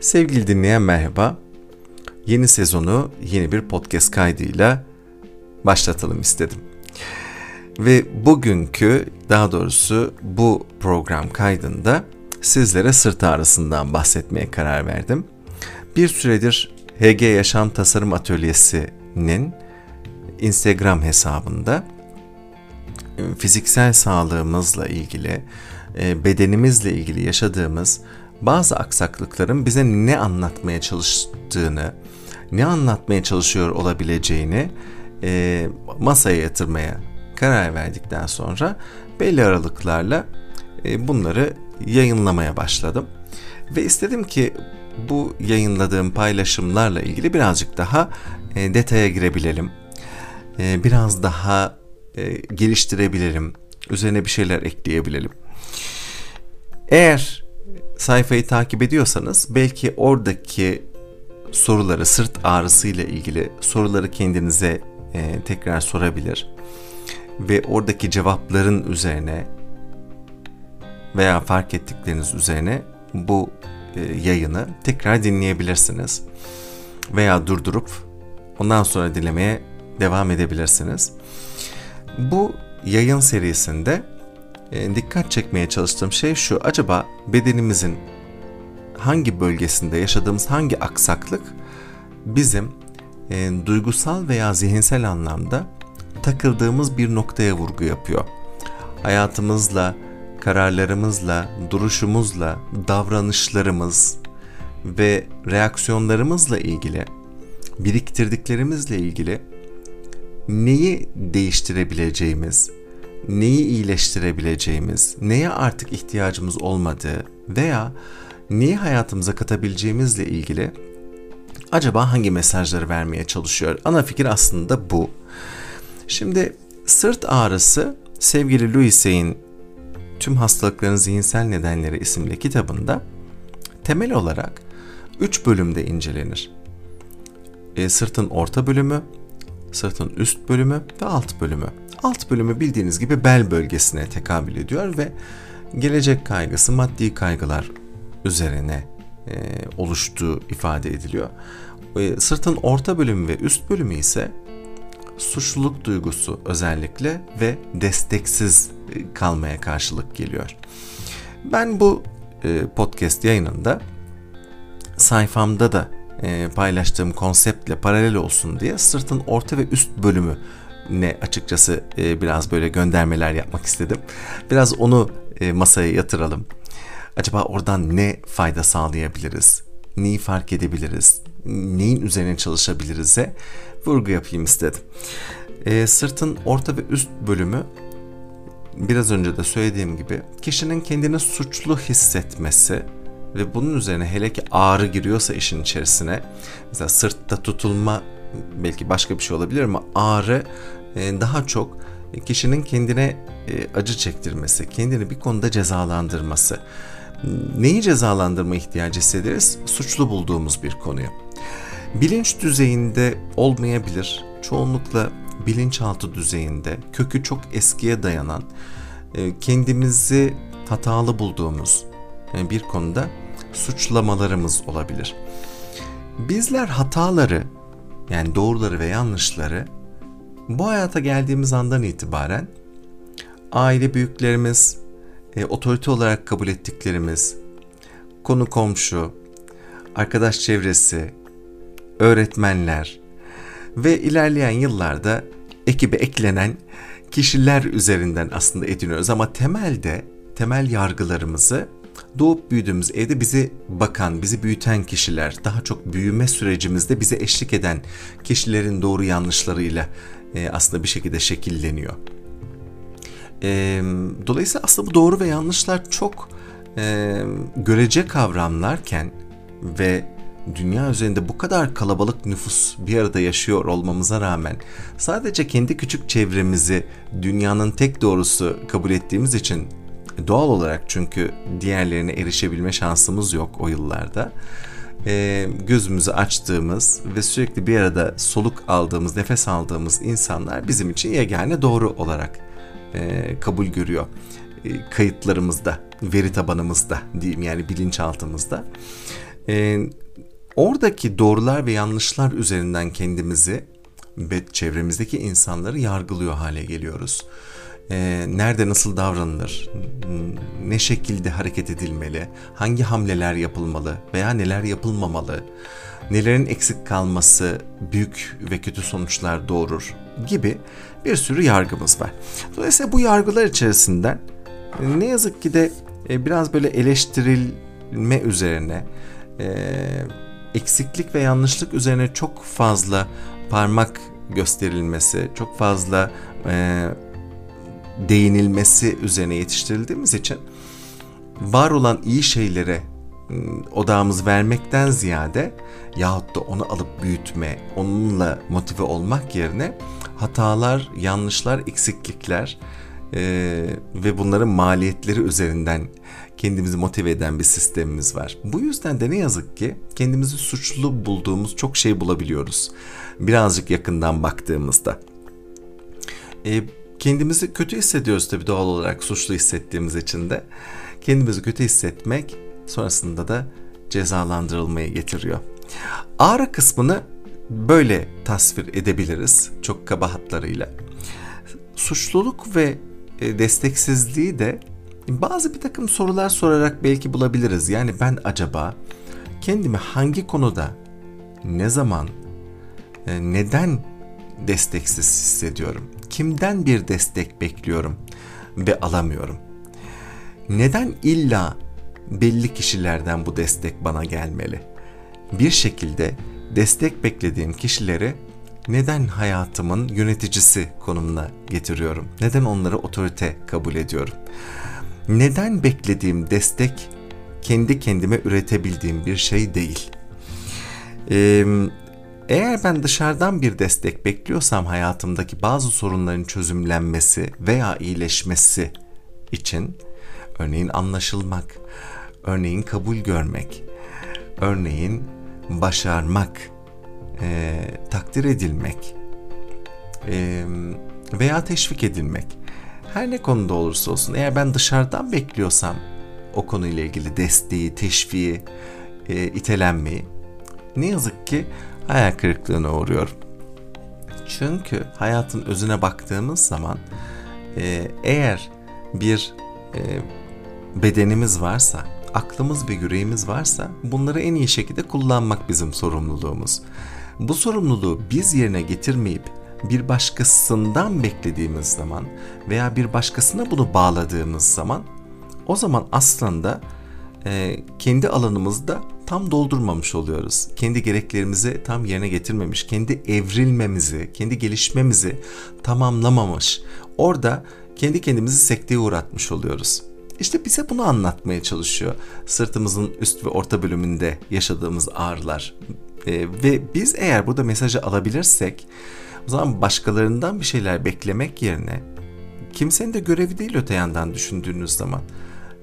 Sevgili dinleyen merhaba. Yeni sezonu yeni bir podcast kaydıyla başlatalım istedim. Ve bugünkü daha doğrusu bu program kaydında sizlere sırt ağrısından bahsetmeye karar verdim. Bir süredir HG Yaşam Tasarım Atölyesi'nin Instagram hesabında fiziksel sağlığımızla ilgili, e, bedenimizle ilgili yaşadığımız bazı aksaklıkların bize ne anlatmaya çalıştığını, ne anlatmaya çalışıyor olabileceğini e, masaya yatırmaya karar verdikten sonra belli aralıklarla e, bunları yayınlamaya başladım. Ve istedim ki bu yayınladığım paylaşımlarla ilgili birazcık daha e, detaya girebilelim. E, biraz daha e, geliştirebilirim. Üzerine bir şeyler ekleyebilelim. Eğer sayfayı takip ediyorsanız belki oradaki soruları sırt ağrısı ile ilgili soruları kendinize e, tekrar sorabilir ve oradaki cevapların üzerine veya fark ettikleriniz üzerine bu e, yayını tekrar dinleyebilirsiniz veya durdurup ondan sonra dinlemeye devam edebilirsiniz. Bu yayın serisinde dikkat çekmeye çalıştığım şey şu. Acaba bedenimizin hangi bölgesinde yaşadığımız hangi aksaklık bizim e, duygusal veya zihinsel anlamda takıldığımız bir noktaya vurgu yapıyor. Hayatımızla, kararlarımızla, duruşumuzla, davranışlarımız ve reaksiyonlarımızla ilgili, biriktirdiklerimizle ilgili neyi değiştirebileceğimiz, neyi iyileştirebileceğimiz, neye artık ihtiyacımız olmadığı veya neyi hayatımıza katabileceğimizle ilgili acaba hangi mesajları vermeye çalışıyor? Ana fikir aslında bu. Şimdi sırt ağrısı sevgili Louis'in Tüm Hastalıkların Zihinsel Nedenleri isimli kitabında temel olarak 3 bölümde incelenir. E, sırtın orta bölümü, sırtın üst bölümü ve alt bölümü. Alt bölümü bildiğiniz gibi bel bölgesine tekabül ediyor ve gelecek kaygısı, maddi kaygılar üzerine e, oluştuğu ifade ediliyor. E, sırtın orta bölümü ve üst bölümü ise suçluluk duygusu özellikle ve desteksiz e, kalmaya karşılık geliyor. Ben bu e, podcast yayınında sayfamda da e, paylaştığım konseptle paralel olsun diye sırtın orta ve üst bölümü ne açıkçası biraz böyle göndermeler yapmak istedim. Biraz onu masaya yatıralım. Acaba oradan ne fayda sağlayabiliriz? Neyi fark edebiliriz? Neyin üzerine çalışabiliriz'e vurgu yapayım istedim. E, sırtın orta ve üst bölümü biraz önce de söylediğim gibi kişinin kendini suçlu hissetmesi ve bunun üzerine hele ki ağrı giriyorsa işin içerisine mesela sırtta tutulma belki başka bir şey olabilir ama ağrı e, daha çok kişinin kendine e, acı çektirmesi, kendini bir konuda cezalandırması. Neyi cezalandırma ihtiyacı hissederiz? Suçlu bulduğumuz bir konuyu. Bilinç düzeyinde olmayabilir. Çoğunlukla bilinçaltı düzeyinde kökü çok eskiye dayanan e, kendimizi hatalı bulduğumuz bir konuda suçlamalarımız olabilir. Bizler hataları yani doğruları ve yanlışları bu hayata geldiğimiz andan itibaren aile büyüklerimiz, e, otorite olarak kabul ettiklerimiz, konu komşu, arkadaş çevresi, öğretmenler ve ilerleyen yıllarda ekibe eklenen kişiler üzerinden aslında ediniyoruz ama temelde temel yargılarımızı doğup büyüdüğümüz evde bizi bakan, bizi büyüten kişiler, daha çok büyüme sürecimizde bize eşlik eden kişilerin doğru yanlışlarıyla e, aslında bir şekilde şekilleniyor. E, dolayısıyla aslında bu doğru ve yanlışlar çok e, görece kavramlarken ve dünya üzerinde bu kadar kalabalık nüfus bir arada yaşıyor olmamıza rağmen sadece kendi küçük çevremizi dünyanın tek doğrusu kabul ettiğimiz için doğal olarak çünkü diğerlerine erişebilme şansımız yok o yıllarda. E, gözümüzü açtığımız ve sürekli bir arada soluk aldığımız, nefes aldığımız insanlar bizim için yegane doğru olarak e, kabul görüyor. E, kayıtlarımızda, veri tabanımızda diyeyim yani bilinçaltımızda. e, oradaki doğrular ve yanlışlar üzerinden kendimizi ve çevremizdeki insanları yargılıyor hale geliyoruz. E, nerede nasıl davranılır, ne şekilde hareket edilmeli, hangi hamleler yapılmalı veya neler yapılmamalı, nelerin eksik kalması büyük ve kötü sonuçlar doğurur gibi bir sürü yargımız var. Dolayısıyla bu yargılar içerisinden ne yazık ki de e, biraz böyle eleştirilme üzerine, e, eksiklik ve yanlışlık üzerine çok fazla parmak gösterilmesi, çok fazla e, değinilmesi üzerine yetiştirildiğimiz için var olan iyi şeylere ıı, odağımız vermekten ziyade yahut da onu alıp büyütme, onunla motive olmak yerine hatalar, yanlışlar, eksiklikler e, ve bunların maliyetleri üzerinden kendimizi motive eden bir sistemimiz var. Bu yüzden de ne yazık ki kendimizi suçlu bulduğumuz çok şey bulabiliyoruz. Birazcık yakından baktığımızda. E, kendimizi kötü hissediyoruz tabii doğal olarak suçlu hissettiğimiz için de. Kendimizi kötü hissetmek sonrasında da cezalandırılmayı getiriyor. Ağrı kısmını böyle tasvir edebiliriz çok kaba hatlarıyla. Suçluluk ve e, desteksizliği de bazı bir takım sorular sorarak belki bulabiliriz. Yani ben acaba kendimi hangi konuda, ne zaman, e, neden desteksiz hissediyorum? Kimden bir destek bekliyorum ve alamıyorum? Neden illa belli kişilerden bu destek bana gelmeli? Bir şekilde destek beklediğim kişileri neden hayatımın yöneticisi konumuna getiriyorum? Neden onları otorite kabul ediyorum? Neden beklediğim destek kendi kendime üretebildiğim bir şey değil? Ee, eğer ben dışarıdan bir destek bekliyorsam hayatımdaki bazı sorunların çözümlenmesi veya iyileşmesi için örneğin anlaşılmak, örneğin kabul görmek, örneğin başarmak, e, takdir edilmek e, veya teşvik edilmek her ne konuda olursa olsun eğer ben dışarıdan bekliyorsam o konuyla ilgili desteği, teşviği, e, itelenmeyi ne yazık ki hayal kırıklığına uğruyorum. Çünkü hayatın özüne baktığımız zaman e, eğer bir e, bedenimiz varsa, aklımız ve yüreğimiz varsa bunları en iyi şekilde kullanmak bizim sorumluluğumuz. Bu sorumluluğu biz yerine getirmeyip bir başkasından beklediğimiz zaman veya bir başkasına bunu bağladığımız zaman o zaman aslında e, kendi alanımızda tam doldurmamış oluyoruz. Kendi gereklerimizi tam yerine getirmemiş, kendi evrilmemizi, kendi gelişmemizi tamamlamamış. Orada kendi kendimizi sekteye uğratmış oluyoruz. İşte bize bunu anlatmaya çalışıyor. Sırtımızın üst ve orta bölümünde yaşadığımız ağrılar. Ee, ve biz eğer burada mesajı alabilirsek o zaman başkalarından bir şeyler beklemek yerine kimsenin de görevi değil öte yandan düşündüğünüz zaman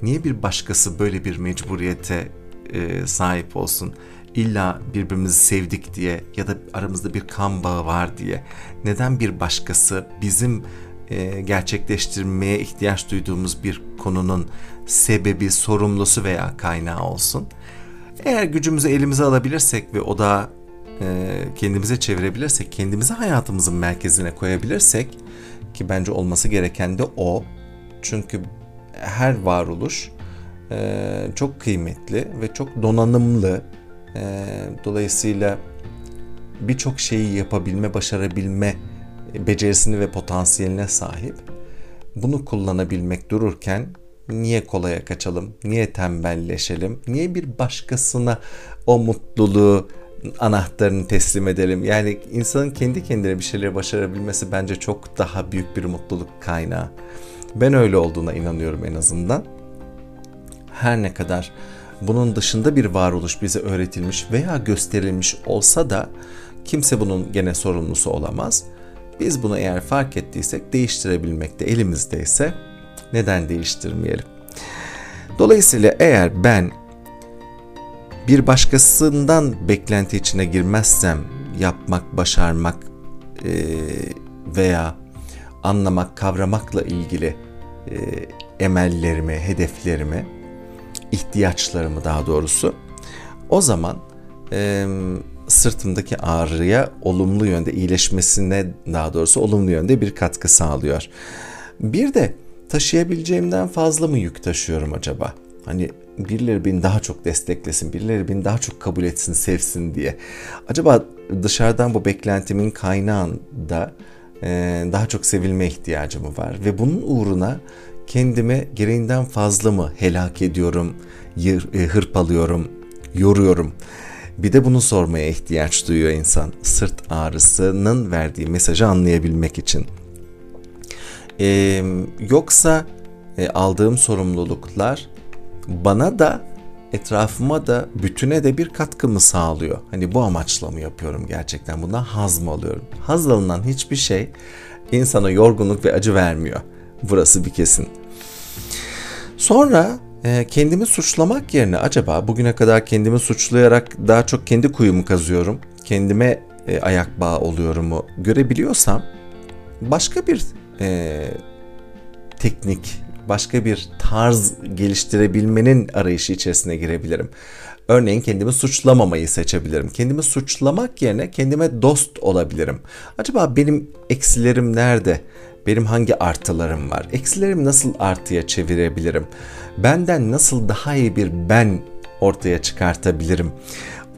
niye bir başkası böyle bir mecburiyete e, sahip olsun? İlla birbirimizi sevdik diye ya da aramızda bir kan bağı var diye neden bir başkası bizim e, gerçekleştirmeye ihtiyaç duyduğumuz bir konunun sebebi, sorumlusu veya kaynağı olsun? Eğer gücümüzü elimize alabilirsek ve o da e, kendimize çevirebilirsek, kendimizi hayatımızın merkezine koyabilirsek ki bence olması gereken de o. Çünkü her varoluş e, çok kıymetli ve çok donanımlı. E, dolayısıyla birçok şeyi yapabilme, başarabilme becerisini ve potansiyeline sahip. Bunu kullanabilmek dururken niye kolaya kaçalım, niye tembelleşelim, niye bir başkasına o mutluluğu anahtarını teslim edelim. Yani insanın kendi kendine bir şeyleri başarabilmesi bence çok daha büyük bir mutluluk kaynağı. Ben öyle olduğuna inanıyorum en azından. Her ne kadar bunun dışında bir varoluş bize öğretilmiş veya gösterilmiş olsa da kimse bunun gene sorumlusu olamaz. Biz bunu eğer fark ettiysek değiştirebilmek de elimizdeyse neden değiştirmeyelim? Dolayısıyla eğer ben bir başkasından beklenti içine girmezsem yapmak, başarmak e, veya anlamak, kavramakla ilgili e, emellerimi, hedeflerimi, ihtiyaçlarımı daha doğrusu O zaman e, sırtımdaki ağrıya olumlu yönde iyileşmesine daha doğrusu olumlu yönde bir katkı sağlıyor. Bir de taşıyabileceğimden fazla mı yük taşıyorum acaba? Hani birileri beni daha çok desteklesin, birileri beni daha çok kabul etsin, sevsin diye. Acaba dışarıdan bu beklentimin kaynağında daha çok sevilme ihtiyacı mı var? Ve bunun uğruna kendime gereğinden fazla mı helak ediyorum, e, hırpalıyorum, yoruyorum? Bir de bunu sormaya ihtiyaç duyuyor insan. Sırt ağrısının verdiği mesajı anlayabilmek için. Ee, yoksa e, aldığım sorumluluklar bana da etrafıma da bütüne de bir katkı mı sağlıyor? Hani bu amaçla mı yapıyorum gerçekten? Bundan haz mı alıyorum? Haz alınan hiçbir şey insana yorgunluk ve acı vermiyor. Burası bir kesin. Sonra e, kendimi suçlamak yerine acaba bugüne kadar kendimi suçlayarak daha çok kendi kuyumu kazıyorum, kendime e, ayak bağı oluyorum mu görebiliyorsam başka bir e, teknik, başka bir tarz geliştirebilmenin arayışı içerisine girebilirim. Örneğin kendimi suçlamamayı seçebilirim. Kendimi suçlamak yerine kendime dost olabilirim. Acaba benim eksilerim nerede? Benim hangi artılarım var? Eksilerimi nasıl artıya çevirebilirim? Benden nasıl daha iyi bir ben ortaya çıkartabilirim?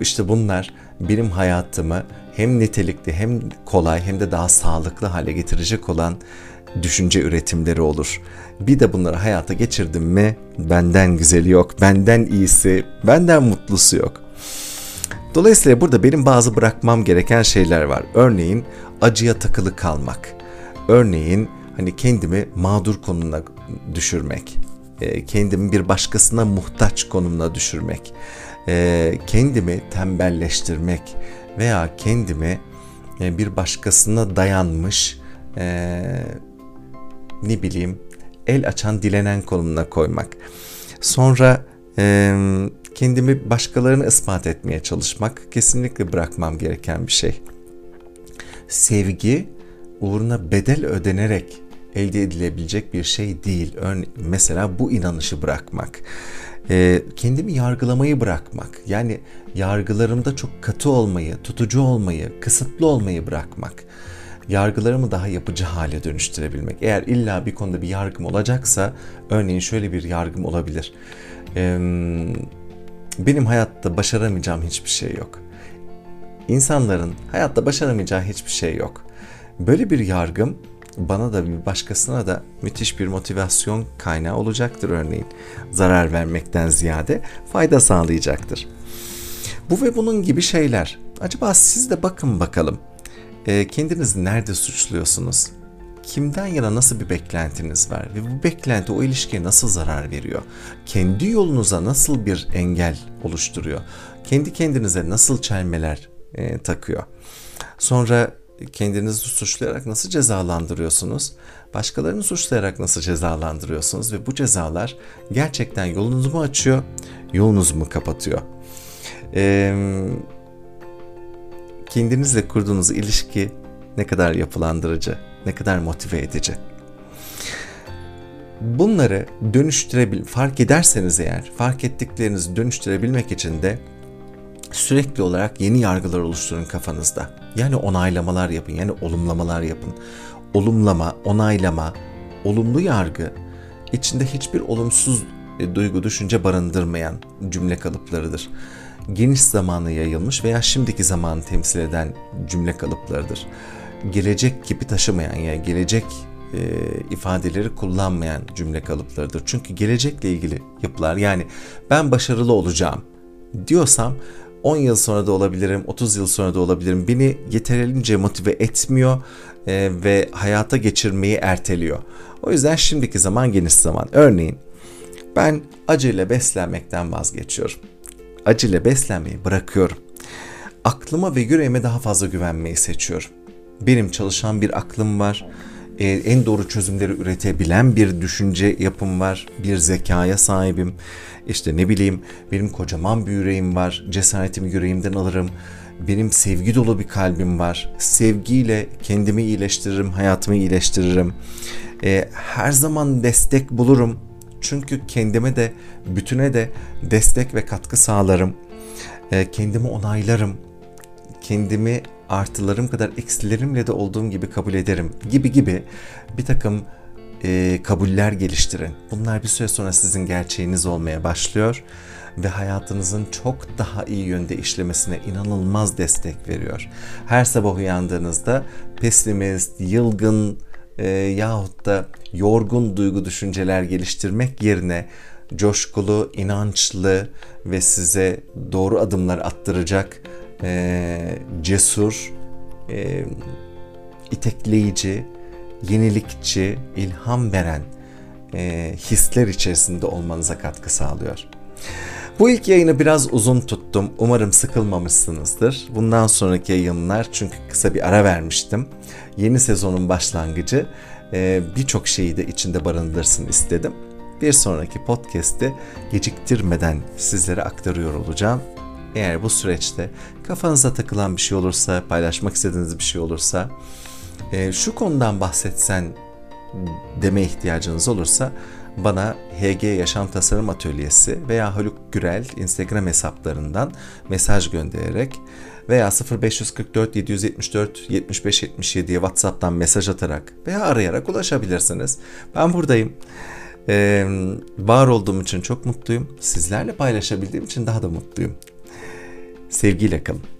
İşte bunlar benim hayatımı hem nitelikli hem kolay hem de daha sağlıklı hale getirecek olan düşünce üretimleri olur. Bir de bunları hayata geçirdim mi benden güzeli yok, benden iyisi, benden mutlusu yok. Dolayısıyla burada benim bazı bırakmam gereken şeyler var. Örneğin acıya takılı kalmak. Örneğin hani kendimi mağdur konumuna düşürmek. E, kendimi bir başkasına muhtaç konumuna düşürmek. E, kendimi tembelleştirmek veya kendimi e, bir başkasına dayanmış ne bileyim el açan dilenen konumuna koymak. Sonra kendimi başkalarına ispat etmeye çalışmak kesinlikle bırakmam gereken bir şey. Sevgi uğruna bedel ödenerek elde edilebilecek bir şey değil. Örne mesela bu inanışı bırakmak. E, kendimi yargılamayı bırakmak. Yani yargılarımda çok katı olmayı, tutucu olmayı, kısıtlı olmayı bırakmak. Yargılarımı daha yapıcı hale dönüştürebilmek. Eğer illa bir konuda bir yargım olacaksa, örneğin şöyle bir yargım olabilir. E, benim hayatta başaramayacağım hiçbir şey yok. İnsanların hayatta başaramayacağı hiçbir şey yok. Böyle bir yargım bana da bir başkasına da müthiş bir motivasyon kaynağı olacaktır örneğin. Zarar vermekten ziyade fayda sağlayacaktır. Bu ve bunun gibi şeyler. Acaba siz de bakın bakalım. E, kendinizi nerede suçluyorsunuz? Kimden yana nasıl bir beklentiniz var ve bu beklenti o ilişkiye nasıl zarar veriyor? Kendi yolunuza nasıl bir engel oluşturuyor? Kendi kendinize nasıl çelmeler e, takıyor? Sonra kendinizi suçlayarak nasıl cezalandırıyorsunuz? Başkalarını suçlayarak nasıl cezalandırıyorsunuz? Ve bu cezalar gerçekten yolunuzu mu açıyor, yolunuzu mu kapatıyor? Ee, kendinizle kurduğunuz ilişki ne kadar yapılandırıcı, ne kadar motive edici? Bunları dönüştürebil, fark ederseniz eğer, fark ettiklerinizi dönüştürebilmek için de sürekli olarak yeni yargılar oluşturun kafanızda. Yani onaylamalar yapın, yani olumlamalar yapın. Olumlama, onaylama, olumlu yargı içinde hiçbir olumsuz e, duygu, düşünce barındırmayan cümle kalıplarıdır. Geniş zamanı yayılmış veya şimdiki zamanı temsil eden cümle kalıplarıdır. Gelecek gibi taşımayan yani gelecek e, ifadeleri kullanmayan cümle kalıplarıdır. Çünkü gelecekle ilgili yapılar yani ben başarılı olacağım diyorsam 10 yıl sonra da olabilirim, 30 yıl sonra da olabilirim. Beni yeterince motive etmiyor e, ve hayata geçirmeyi erteliyor. O yüzden şimdiki zaman geniş zaman. Örneğin ben acıyla beslenmekten vazgeçiyorum. Acıyla beslenmeyi bırakıyorum. Aklıma ve yüreğime daha fazla güvenmeyi seçiyorum. Benim çalışan bir aklım var. Ee, en doğru çözümleri üretebilen bir düşünce yapım var. Bir zekaya sahibim işte ne bileyim benim kocaman bir yüreğim var. Cesaretimi yüreğimden alırım. Benim sevgi dolu bir kalbim var. Sevgiyle kendimi iyileştiririm, hayatımı iyileştiririm. E, her zaman destek bulurum. Çünkü kendime de, bütüne de destek ve katkı sağlarım. e, kendimi onaylarım, kendimi artılarım kadar eksilerimle de olduğum gibi kabul ederim gibi gibi bir takım e, kabuller geliştirin. Bunlar bir süre sonra sizin gerçeğiniz olmaya başlıyor ve hayatınızın çok daha iyi yönde işlemesine inanılmaz destek veriyor. Her sabah uyandığınızda pesimist, yılgın e, yahut da yorgun duygu düşünceler geliştirmek yerine coşkulu, inançlı ve size doğru adımlar attıracak e, cesur, e, itekleyici, yenilikçi, ilham veren e, hisler içerisinde olmanıza katkı sağlıyor. Bu ilk yayını biraz uzun tuttum. Umarım sıkılmamışsınızdır. Bundan sonraki yayınlar çünkü kısa bir ara vermiştim. Yeni sezonun başlangıcı e, birçok şeyi de içinde barındırsın istedim. Bir sonraki podcast'te geciktirmeden sizlere aktarıyor olacağım. Eğer bu süreçte kafanıza takılan bir şey olursa, paylaşmak istediğiniz bir şey olursa, e, şu konudan bahsetsen deme ihtiyacınız olursa bana HG Yaşam Tasarım Atölyesi veya Haluk Gürel Instagram hesaplarından mesaj göndererek veya 0544 774 75 77'ye WhatsApp'tan mesaj atarak veya arayarak ulaşabilirsiniz. Ben buradayım. Ee, var olduğum için çok mutluyum. Sizlerle paylaşabildiğim için daha da mutluyum. Sevgiyle kalın.